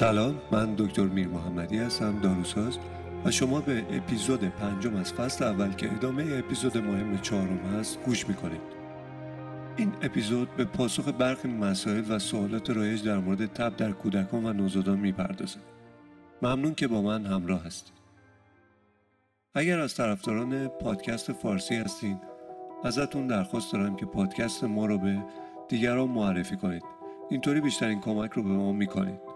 سلام من دکتر میر محمدی هستم داروساز. و شما به اپیزود پنجم از فصل اول که ادامه اپیزود مهم چهارم هست گوش می‌کنید. این اپیزود به پاسخ برخی مسائل و سوالات رایج در مورد تب در کودکان و نوزادان می‌پردازه ممنون که با من همراه هستید. اگر از طرفداران پادکست فارسی هستین ازتون درخواست دارم که پادکست ما رو به دیگران معرفی کنید. اینطوری بیشترین کمک رو به ما می‌کنید.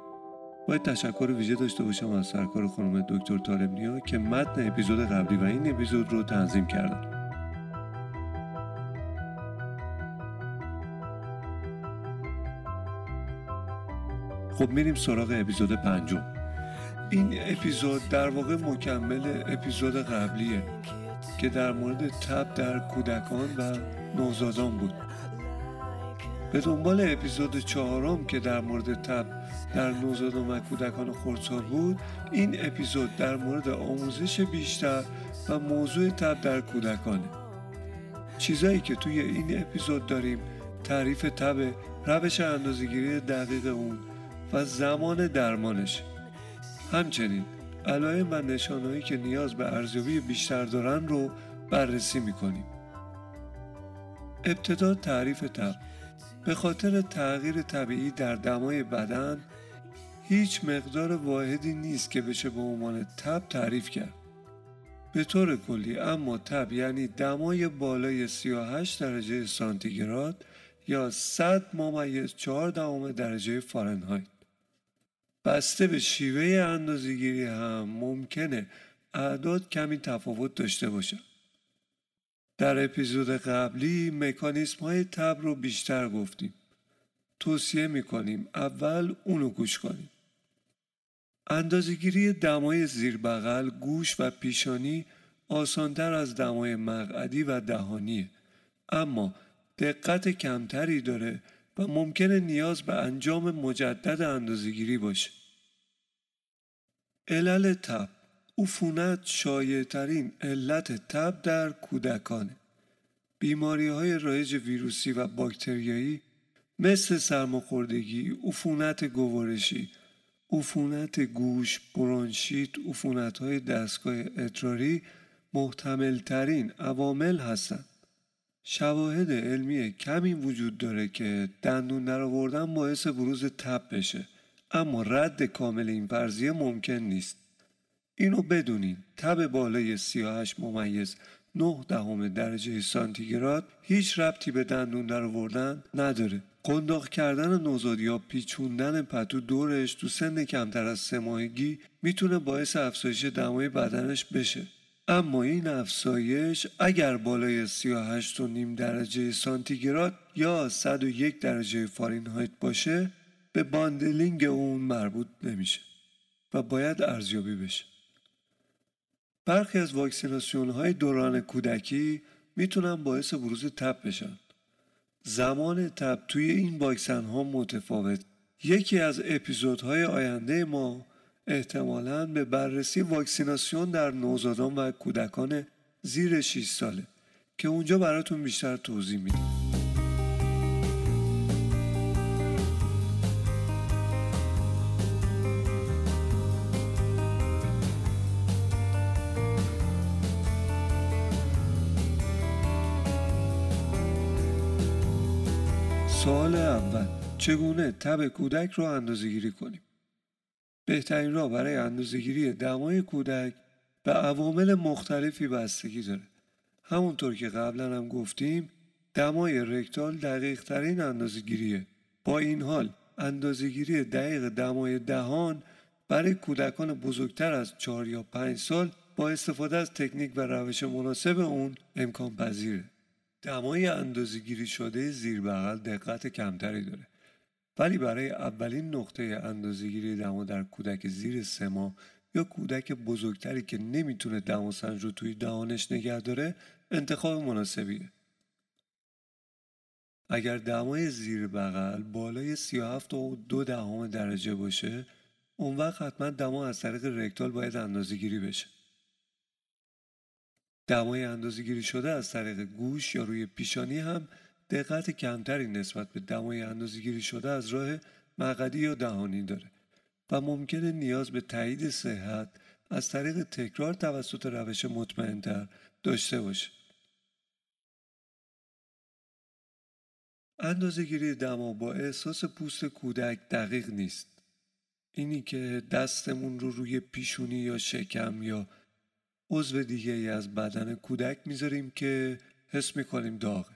باید تشکر ویژه داشته باشم از سرکار خانم دکتر طالب که متن اپیزود قبلی و این اپیزود رو تنظیم کردن. خب میریم سراغ اپیزود پنجم. این اپیزود در واقع مکمل اپیزود قبلیه که در مورد تب در کودکان و نوزادان بود. به دنبال اپیزود چهارم که در مورد تب در نوزادان و کودکان خردسال بود این اپیزود در مورد آموزش بیشتر و موضوع تب در کودکانه. چیزایی که توی این اپیزود داریم تعریف تب روش اندازگیری دقیق اون و زمان درمانش. همچنین علائم و نشانهایی که نیاز به ارزیابی بیشتر دارن رو بررسی می‌کنیم. ابتدا تعریف تب. به خاطر تغییر طبیعی در دمای بدن هیچ مقدار واحدی نیست که بشه به عنوان تب تعریف کرد. به طور کلی اما تب یعنی دمای بالای 38 درجه سانتیگراد یا 100 ممیز 4 دهم درجه فارنهایت. بسته به شیوه اندازگیری هم ممکنه اعداد کمی تفاوت داشته باشد. در اپیزود قبلی مکانیسم های تب رو بیشتر گفتیم. توصیه می‌کنیم اول اونو گوش کنیم. اندازگیری دمای زیر بغل، گوش و پیشانی آسانتر از دمای مقعدی و دهانیه. اما دقت کمتری داره و ممکنه نیاز به انجام مجدد اندازگیری باشه. علل تب عفونت شایعترین علت تب در کودکانه. بیماری های رایج ویروسی و باکتریایی مثل سرماخوردگی، عفونت گوارشی، عفونت گوش، برانشیت، عفونت های دستگاه ادراری محتمل ترین عوامل هستند. شواهد علمی کمی وجود داره که دندون درآوردن باعث بروز تب بشه اما رد کامل این فرضیه ممکن نیست. اینو بدونین. تب بالای 38 ممیز 9 دهم درجه سانتیگراد. هیچ ربطی به دندون در آوردن نداره. قنداق کردن نوزاد یا پیچوندن پتو دورش تو سن کمتر از سه ماهگی می‌تونه باعث افزایش دمای بدنش بشه. اما این افزایش اگر بالای 38 و نیم درجه سانتیگراد یا 101 درجه فارینهایت باشه به bundling اون مربوط نمیشه و باید ارزیابی بشه. برخی از واکسیناسیون های دوران کودکی می‌تونن باعث بروز تب بشن. زمان تب توی این واکسن ها متفاوت. یکی از اپیزودهای آینده ما احتمالاً به بررسی واکسیناسیون در نوزادان و کودکان زیر 6 ساله که اونجا براتون بیشتر توضیح میدیم. چگونه تب کودک رو اندازه گیری کنیم؟ بهترین راه برای اندازهگیری دمای کودک به عوامل مختلفی بستگی داره. همونطور که قبلا هم گفتیم دمای رکتال دقیق ترین اندازهگیریه. با این حال اندازهگیری دقیق دمای دهان برای کودکان بزرگتر از 4 یا 5 سال با استفاده از تکنیک و روش مناسب اون امکان پذیره. دمای اندازگیری شده زیر بغل دقت کمتری داره ولی برای اولین نقطه اندازگیری دما در کودک زیر سه ماه یا کودک بزرگتری که نمی‌تونه دماسنج رو توی دهانش نگه داره انتخاب مناسبیه. اگر دمای زیر بغل بالای 37 و دو دهم درجه باشه اون وقت حتما دما از طریق رکتال باید اندازه گیری بشه. دمای اندازه گیری شده از طریق گوش یا روی پیشانی هم دقت کمتری نسبت به دمای اندازه گیری شده از راه مقدی یا دهانی داره و ممکنه نیاز به تایید صحت از طریق تکرار توسط روش مطمئنتر داشته باشه. اندازه گیری دما با احساس پوست کودک دقیق نیست. اینی که دستمون رو روی پیشونی یا شکم یا عضو دیگه از بدن کودک می‌ذاریم که حس می‌کنیم داغه.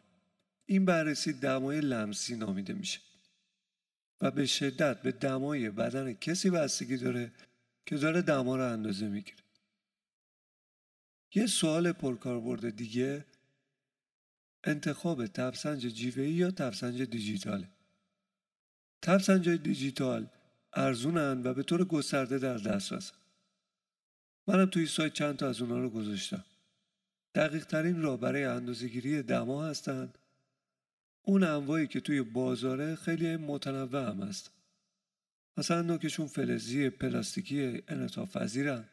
این بررسی دمای لمسی نامیده میشه. و به شدت به دمای بدن کسی بستگی داره که داره دما رو اندازه می‌گیره. یه سوال پرکاربرد دیگه انتخاب تبسنج جیوهی یا تبسنج دیجیتاله. تبسنج دیجیتال ارزونن و به طور گسترده در دسترسن. منم توی سایت چند تا از اونا رو گذاشتم. دقیق ترین راه برای اندازهگیری دما هستند اون انواعی که توی بازاره خیلی متنوع هم هست. مثلا نوکشون فلزی پلاستیکی انعطاف پذیرن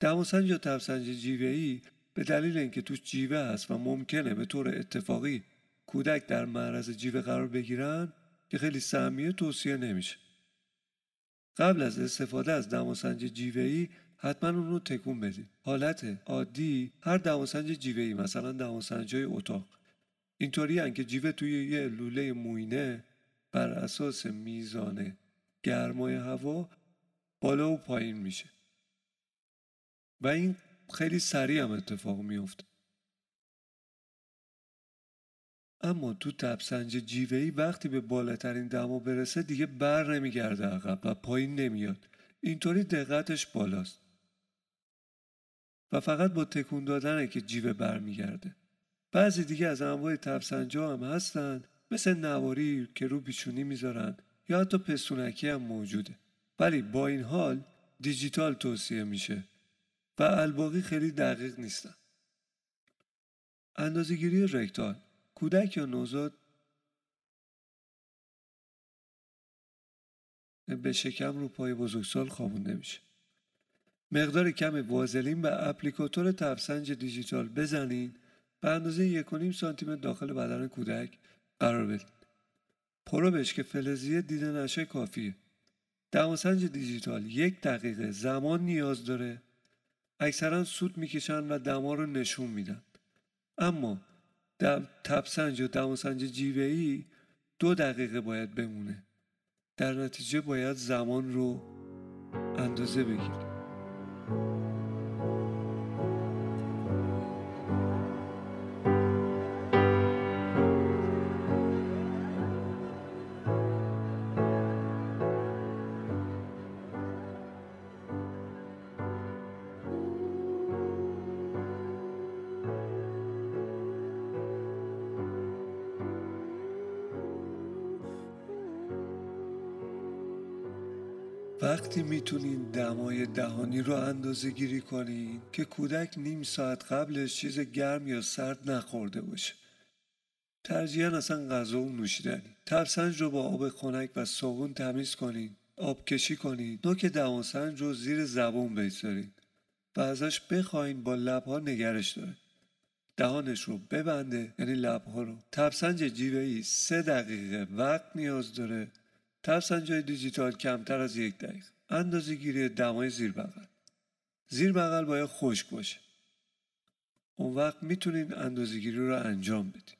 دماسنج یا جیوه به دلیل اینکه توش جیوه هست و ممکنه به طور اتفاقی کودک در معرض جیوه قرار بگیرن که خیلی سهمیه توصیه نمیشه. قبل از استفاده از دماسنج جیوهی حتما اون رو تکون بدید حالت عادی هر دماسنج جیوهی مثلا دماسنج های اتاق. اینطوری که جیوه توی یه لوله موینه بر اساس میزان گرمای هوا بالا و پایین میشه. و این خیلی سریع هم اتفاق میفته اما تو تبسنج جیوهی وقتی به بالاترین دما برسه دیگه بر نمیگرده عقب و پایین نمیاد. اینطوری دقتش بالاست. و فقط با تکون دادنه که جیوه برمیگرده. بعضی دیگه از انواع تبسنجا هم هستن مثل نواری که رو پیشونی می‌ذارن یا حتی پستونکی هم موجوده. ولی با این حال دیجیتال توصیه میشه و الباقی خیلی دقیق نیستن. اندازگیری رکتال کودک یا نوزاد؟ به شکم رو پای بزرگسال خوابونده میشه. مقدار کم وازلین و اپلیکاتور تبسنج دیجیتال بزنین به اندازه یک سانتی داخل بدن کودک قرار بدید. پروبش که فلزی دیده نشه کافیه. دماسنج دیجیتال یک دقیقه زمان نیاز داره اکثرا سود می‌کشن و دما رو نشون میدن اما تبسنج و دماسنج جیوهی دو دقیقه باید بمونه در نتیجه باید زمان رو اندازه بگیریم وقتی می‌تونین دمای دهانی رو اندازه گیری کنین که کودک نیم ساعت قبلش چیز گرم یا سرد نخورده باشه. ترجیحاً اصلا غذا و نوشیدنی. تبسنج رو با آب خنک و صابون تمیز کنین آب کشی کنین نوک دماسنج رو زیر زبون بگذارین و ازش بخواین با لبها نگرش داره دهانش رو ببنده یعنی لبها رو. تبسنج جیوهی سه دقیقه وقت نیاز داره تبسنجای دیجیتال کمتر از یک دقیقه. اندازه گیری دمای زیر بغل. زیر بغل باید خشک باشه. اون وقت می‌تونین اندازه گیری رو انجام بدین.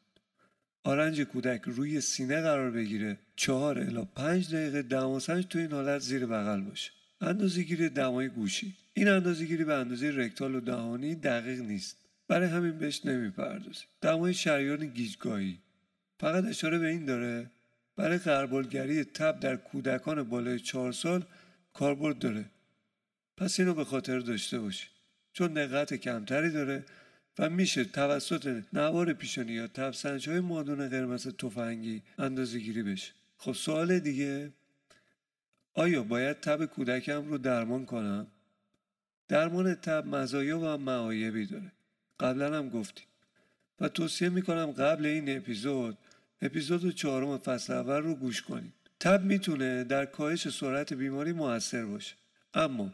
آرنج کودک روی سینه قرار بگیره. چهار الا پنج دقیقه دماسنج تو این حالت زیر بغل باشه. اندازه گیری دمای گوشی. این اندازه گیری به اندازه رکتال و دهانی دقیق نیست. برای همین بهش نمی‌پردازیم. دمای شریان گیجگاهی. فقط اشاره به این داره؟ برای غربالگری تب در کودکان بالای چهار سال کاربرد داره. پس اینو به خاطر داشته باشید. چون دقت کمتری داره و میشه توسط نوار پیشانی یا تبسنج های مادون قرمز تفنگی اندازه گیری بشه. خب سوال دیگه آیا باید تب کودکم رو درمان کنم؟ درمان تب مزایا و معایبی داره. قبلا هم گفتیم. و توصیه می‌کنم قبل این اپیزود اپیزود چهارم فصل اول رو گوش کنید. تب می‌تونه در کاهش سرعت بیماری موثر باشه. اما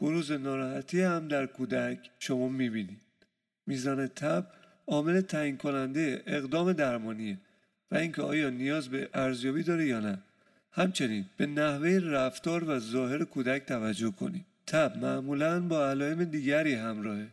بروز ناراحتی هم در کودک شما می‌بینید. میزان تب عامل تعیین کننده اقدام درمانیه و اینکه آیا نیاز به ارزیابی داره یا نه. همچنین به نحوه رفتار و ظاهر کودک توجه کنید. تب معمولا با علائم دیگری همراهه.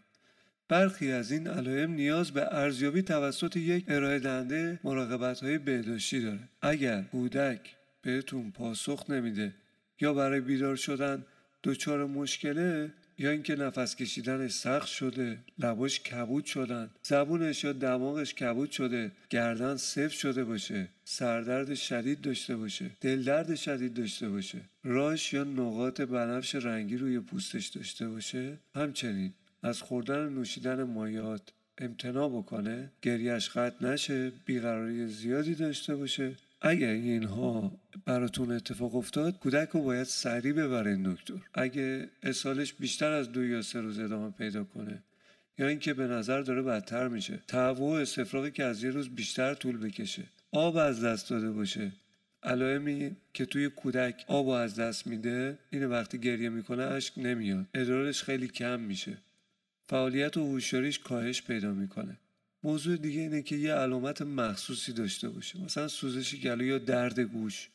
برخی از این علائم نیاز به ارزیابی توسط یک ارائه دهنده مراقبت های بهداشتی داره. اگر کودک بهتون پاسخ نمیده یا برای بیدار شدن دچار مشکله یا اینکه نفس کشیدنش سخت شده لباش کبود شدن زبونش یا دماغش کبود شده گردن سفت شده باشه سردرد شدید داشته باشه دلدرد شدید داشته باشه راش یا نقاط بنفش رنگی روی پوستش داشته باشه همچنین از خوردن نوشیدن مایات امتناع بکنه گریش قطع نشه بیقراری زیادی داشته باشه. اگر اینها براتون اتفاق افتاد کودک رو باید سریع ببرین دکتر. اگه اسالش بیشتر از دو یا سه روز ادامه پیدا کنه یا اینکه به نظر داره بدتر میشه تهوع استفراغی که از یه روز بیشتر طول بکشه آب از دست داده باشه. علائمی که توی کودک آب از دست میده اینه وقتی گریه می‌کنه اشک نمیاد. ادرارش خیلی کم میشه. فعالیت و هوشیاریش کاهش پیدا می‌کنه. موضوع دیگه اینه که یه علامت مخصوصی داشته باشه. مثلا سوزش گلو یا درد گوش.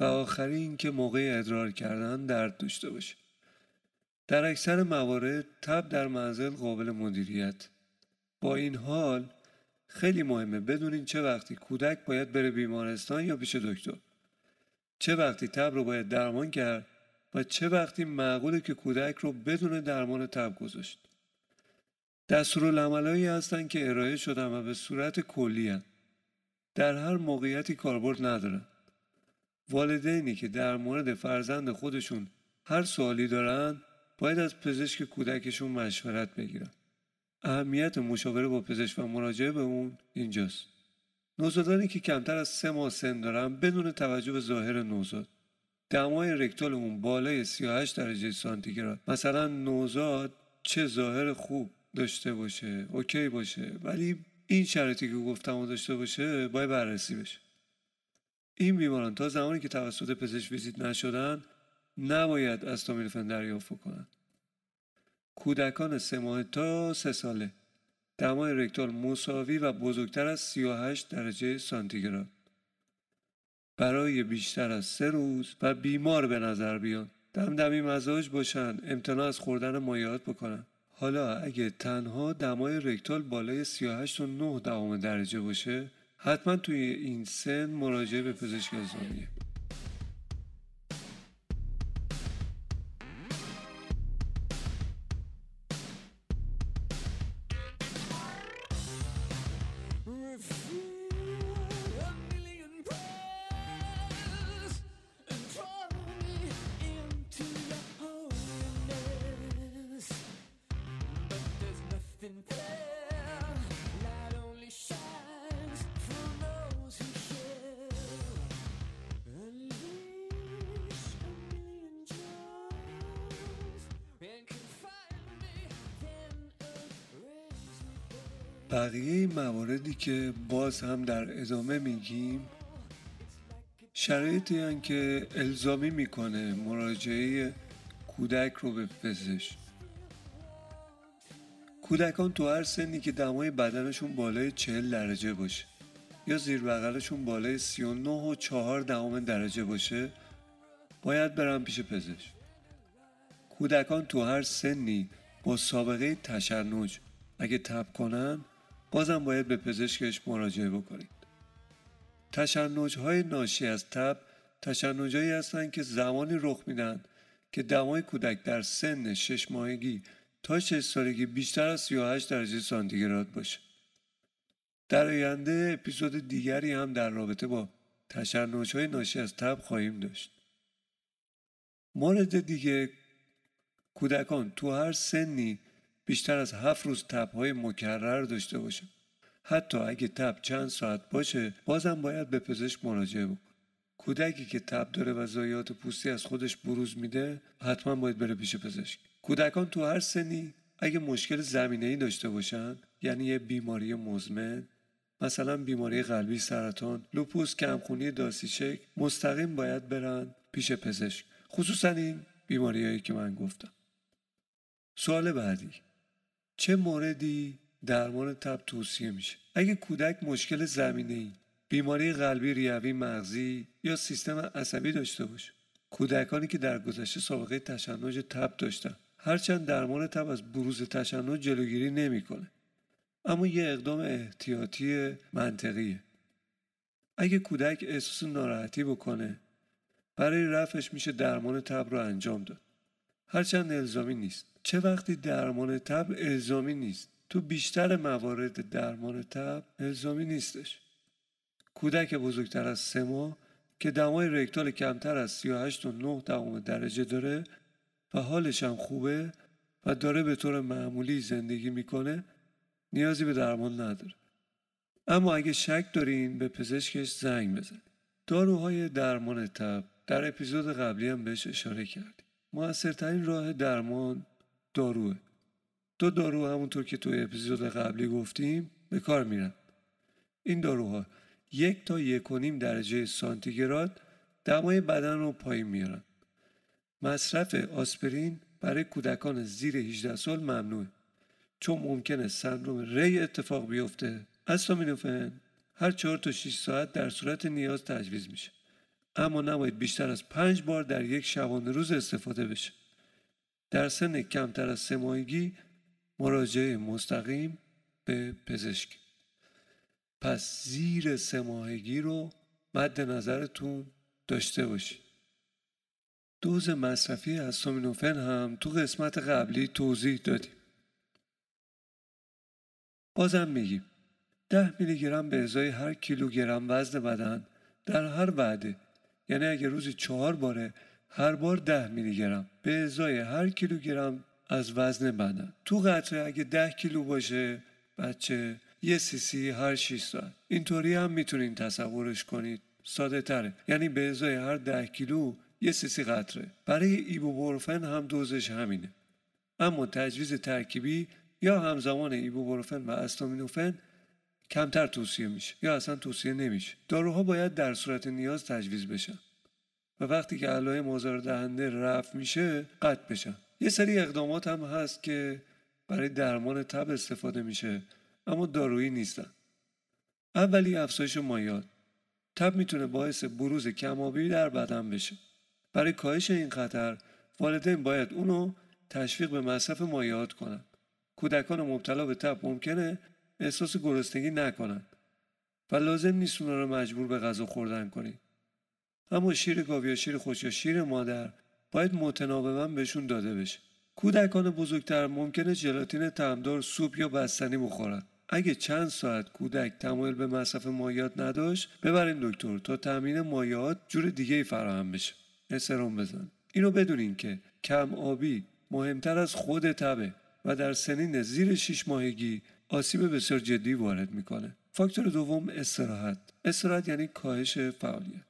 و آخری اینکه موقع ادرار کردن درد داشته باشه. در اکثر موارد تب در منزل قابل مدیریت. با این حال خیلی مهمه بدونین چه وقتی کودک باید بره بیمارستان یا پیش دکتر. چه وقتی تب رو باید درمان کرد و چه وقتی معقوله که کودک رو بدون درمان تب گذاشت. دستورالعملهایی هستند که ارائه شدن و به صورت کلی هن. در هر موقعیتی کاربرد ندارن والدینی که در مورد فرزند خودشون هر سوالی دارن باید از پزشک کودکشون مشورت بگیرن اهمیت مشاوره با پزشک و مراجعه به اون اینجاست. نوزادانی که کمتر از سه ماه سن دارن بدون توجه به ظاهر نوزاد. دمای rectal اون بالای 38 درجه سانتیگراد. مثلا نوزاد چه ظاهر خوب داشته باشه okay باشه. ولی این شرایطی که گفتم و داشته باشه باید بررسی بشه. این بیماران تا زمانی که توسط پزشک ویزیت نشدن نباید استامینوفن دریافت کنند کودکان سه ماه تا سه ساله. دمای rectal مساوی و بزرگتر از 38 درجه سانتیگراد. برای بیشتر از سه روز و بیمار به نظر بیان. دمدمی مزاج باشن امتناع از خوردن مایعات بکنن. حالا اگه تنها دمای رکتال بالای 38 و 9 دهم درجه باشه حتما توی این سن مراجعه به پزشک نظامیه بقیه مواردی که باز هم در ادامه میگیم شرایطی هن که الزامی می‌کنه مراجعه کودک رو به پزشک. کودکان تو هر سنی که دمای بدنشون بالای چهل درجه باشه یا زیر بغلشون بالای 39 و 4 دهم درجه باشه باید برن پیش پزشک. کودکان تو هر سنی با سابقه تشنج اگه تب کنن بازم باید به پزشکش مراجعه بکنید. تشنج های ناشی از تب تشنج هایی هستند که زمانی رخ میدن که دمای کودک در سن شش ماهگی تا 6 سالگی بیشتر از 38 درجه سانتیگراد باشه. در آینده اپیزود دیگری هم در رابطه با تشنج های ناشی از تب خواهیم داشت. مورد دیگه کودکان تو هر سنی بیشتر از هفت روز تبهای مکرر داشته باشه حتی اگه تب چند ساعت باشه بازم باید به پزشک مراجعه بکن کودکی که تب داره و زایات پوستی از خودش بروز میده حتما باید بره پیش پزشک. کودکان تو هر سنی اگه مشکل زمینه ای داشته باشن یعنی یه بیماری مزمن مثلا بیماری قلبی سرطان لوپوس کمخونی داسیچک مستقیم باید برن پیش پزشک. خصوصا این بیماریهایی که من گفتم. سوال بعدی. چه موردی درمان تب توصیه میشه؟ اگه کودک مشکل زمینه ای بیماری قلبی ریوی مغزی یا سیستم عصبی داشته باشه. کودکانی که در گذشته سابقه تشنج تب داشتن هرچند درمان تب از بروز تشنج جلوگیری نمی‌کنه. اما یه اقدام احتیاطی منطقیه. اگه کودک احساس ناراحتی بکنه برای رفعش میشه درمان تب رو انجام داد. هرچند الزامی نیست. چه وقتی درمان تب الزامی نیست؟ تو بیشتر موارد درمان تب الزامی نیستش. کودک بزرگتر از سه ماه که دمای رکتال کمتر از 38 و 9 درجه داره و حالش هم خوبه و داره به طور معمولی زندگی می‌کنه نیازی به درمان نداره. اما اگه شک دارین به پزشکش زنگ بزن داروهای درمان تب در اپیزود قبلی هم بهش اشاره کردیم. موثرترین راه درمان داروه. دو دارو همونطور که توی اپیزود قبلی گفتیم به کار میرن. این داروها یک تا یک و نیم درجه سانتیگراد دمای بدن رو پایین میارن. مصرف آسپرین برای کودکان زیر 18 سال ممنوعه. چون ممکنه سندروم ری اتفاق بیفته. استامینوفن هر 4 تا 6 ساعت در صورت نیاز تجویز میشه. اما نباید بیشتر از پنج بار در یک شبانه روز استفاده بشه. در سن کمتر از سه ماهگی مراجعه مستقیم به پزشک. پس زیر سه ماهگی رو مد نظرتون داشته باشید دوز مصرفی استامینوفن هم تو قسمت قبلی توضیح دادیم. بازم میگیم ده میلی گرم به ازای هر کیلوگرم وزن بدن در هر وعده یعنی اگه روزی چهار باره هر بار ده میلی گرم به ازای هر کیلوگرم از وزن بدن. تو قطره اگه ده کیلو باشه بچه یه سیسی هر 6 ساعت. اینطوری هم می‌تونین تصورش کنید. ساده تره. یعنی به ازای هر ده کیلو یه سیسی قطره. برای ایبوبروفن هم دوزش همینه. اما تجویز ترکیبی یا همزمان ایبوبروفن و استامینوفن کمتر توصیه میشه. یا اصلا توصیه نمیشه. داروها باید در صورت نیاز تجویز بشن. و وقتی که علائم آزار دهنده رفع میشه قطع بشن. یه سری اقدامات هم هست که برای درمان تب استفاده میشه اما دارویی نیستن. اولی افزایش مایات تب می‌تونه باعث بروز کمابی در بدن بشه. برای کاهش این خطر والدین باید اونو تشویق به مصرف مایعات کنند کودکان مبتلا به تب ممکنه احساس گرسنگی نکنند و لازم نیست اونا رو مجبور به غذا خوردن کنید اما شیر گاو یا شیر خوش یا شیر مادر باید متناوبا بهشون داده بشه. کودکان بزرگتر ممکنه ژلاتین تمدار سوپ یا بستنی بخورن. اگه چند ساعت کودک تمایل به مصرف مایات نداشت ببرین دکتر تا تامین مایات جور دیگه ای فراهم بشه. اسرم بزن. اینو بدونین که کم آبی مهمتر از خود تبه و در سنین زیر 6 ماهگی آسیب بسیار جدی وارد می‌کنه. فاکتور دوم استراحت. استراحت یعنی کاهش فعالیت.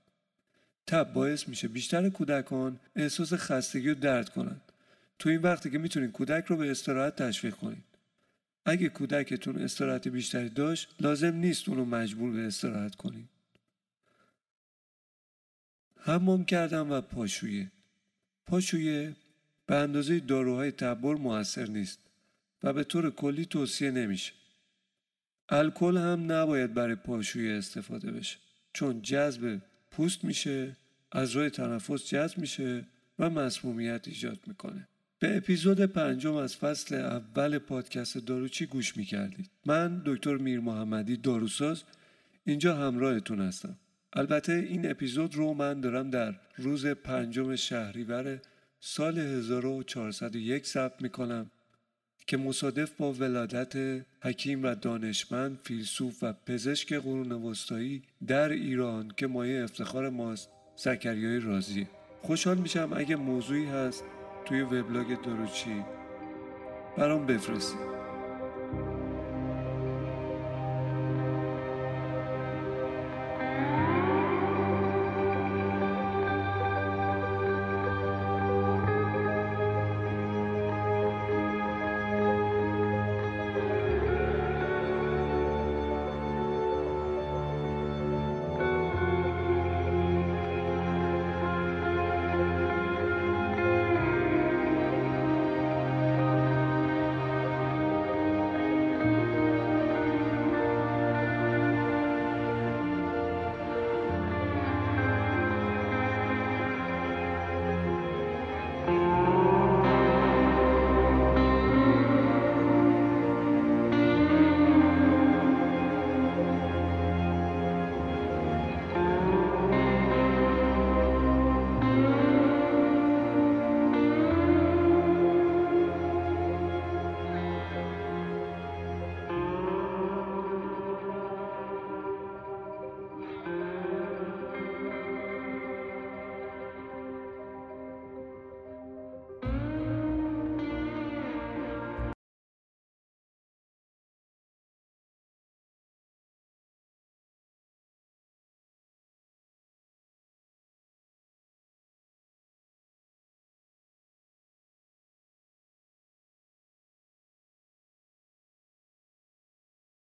تب باعث میشه بیشتر کودکان احساس خستگی و درد کنند. تو این وقتی که می‌تونید کودک رو به استراحت تشویق کنید. اگه کودکتون استراحت بیشتری داشت لازم نیست اونو مجبور به استراحت کنید. حمام کردن و پاشویه. پاشویه به اندازه داروهای تبر موثر نیست. و به طور کلی توصیه نمیشه. الکل هم نباید برای پاشویه استفاده بشه چون جذب پوست میشه از راه تنفس جذب میشه و مسمومیت ایجاد می‌کنه. به اپیزود پنجم از فصل اول پادکست داروچی گوش می‌کردید. من دکتر میر محمدی داروساز اینجا همراهتون هستم. البته این اپیزود رو من دارم در روز پنجم شهریور سال 1401 ثبت می‌کنم. که مصادف با ولادت حکیم و دانشمند فیلسوف و پزشک قرون وسطایی در ایران که مایه افتخار ماست زکریای رازیه. خوشحال میشم اگه موضوعی هست توی وبلاگ دروچی برام بفرستید.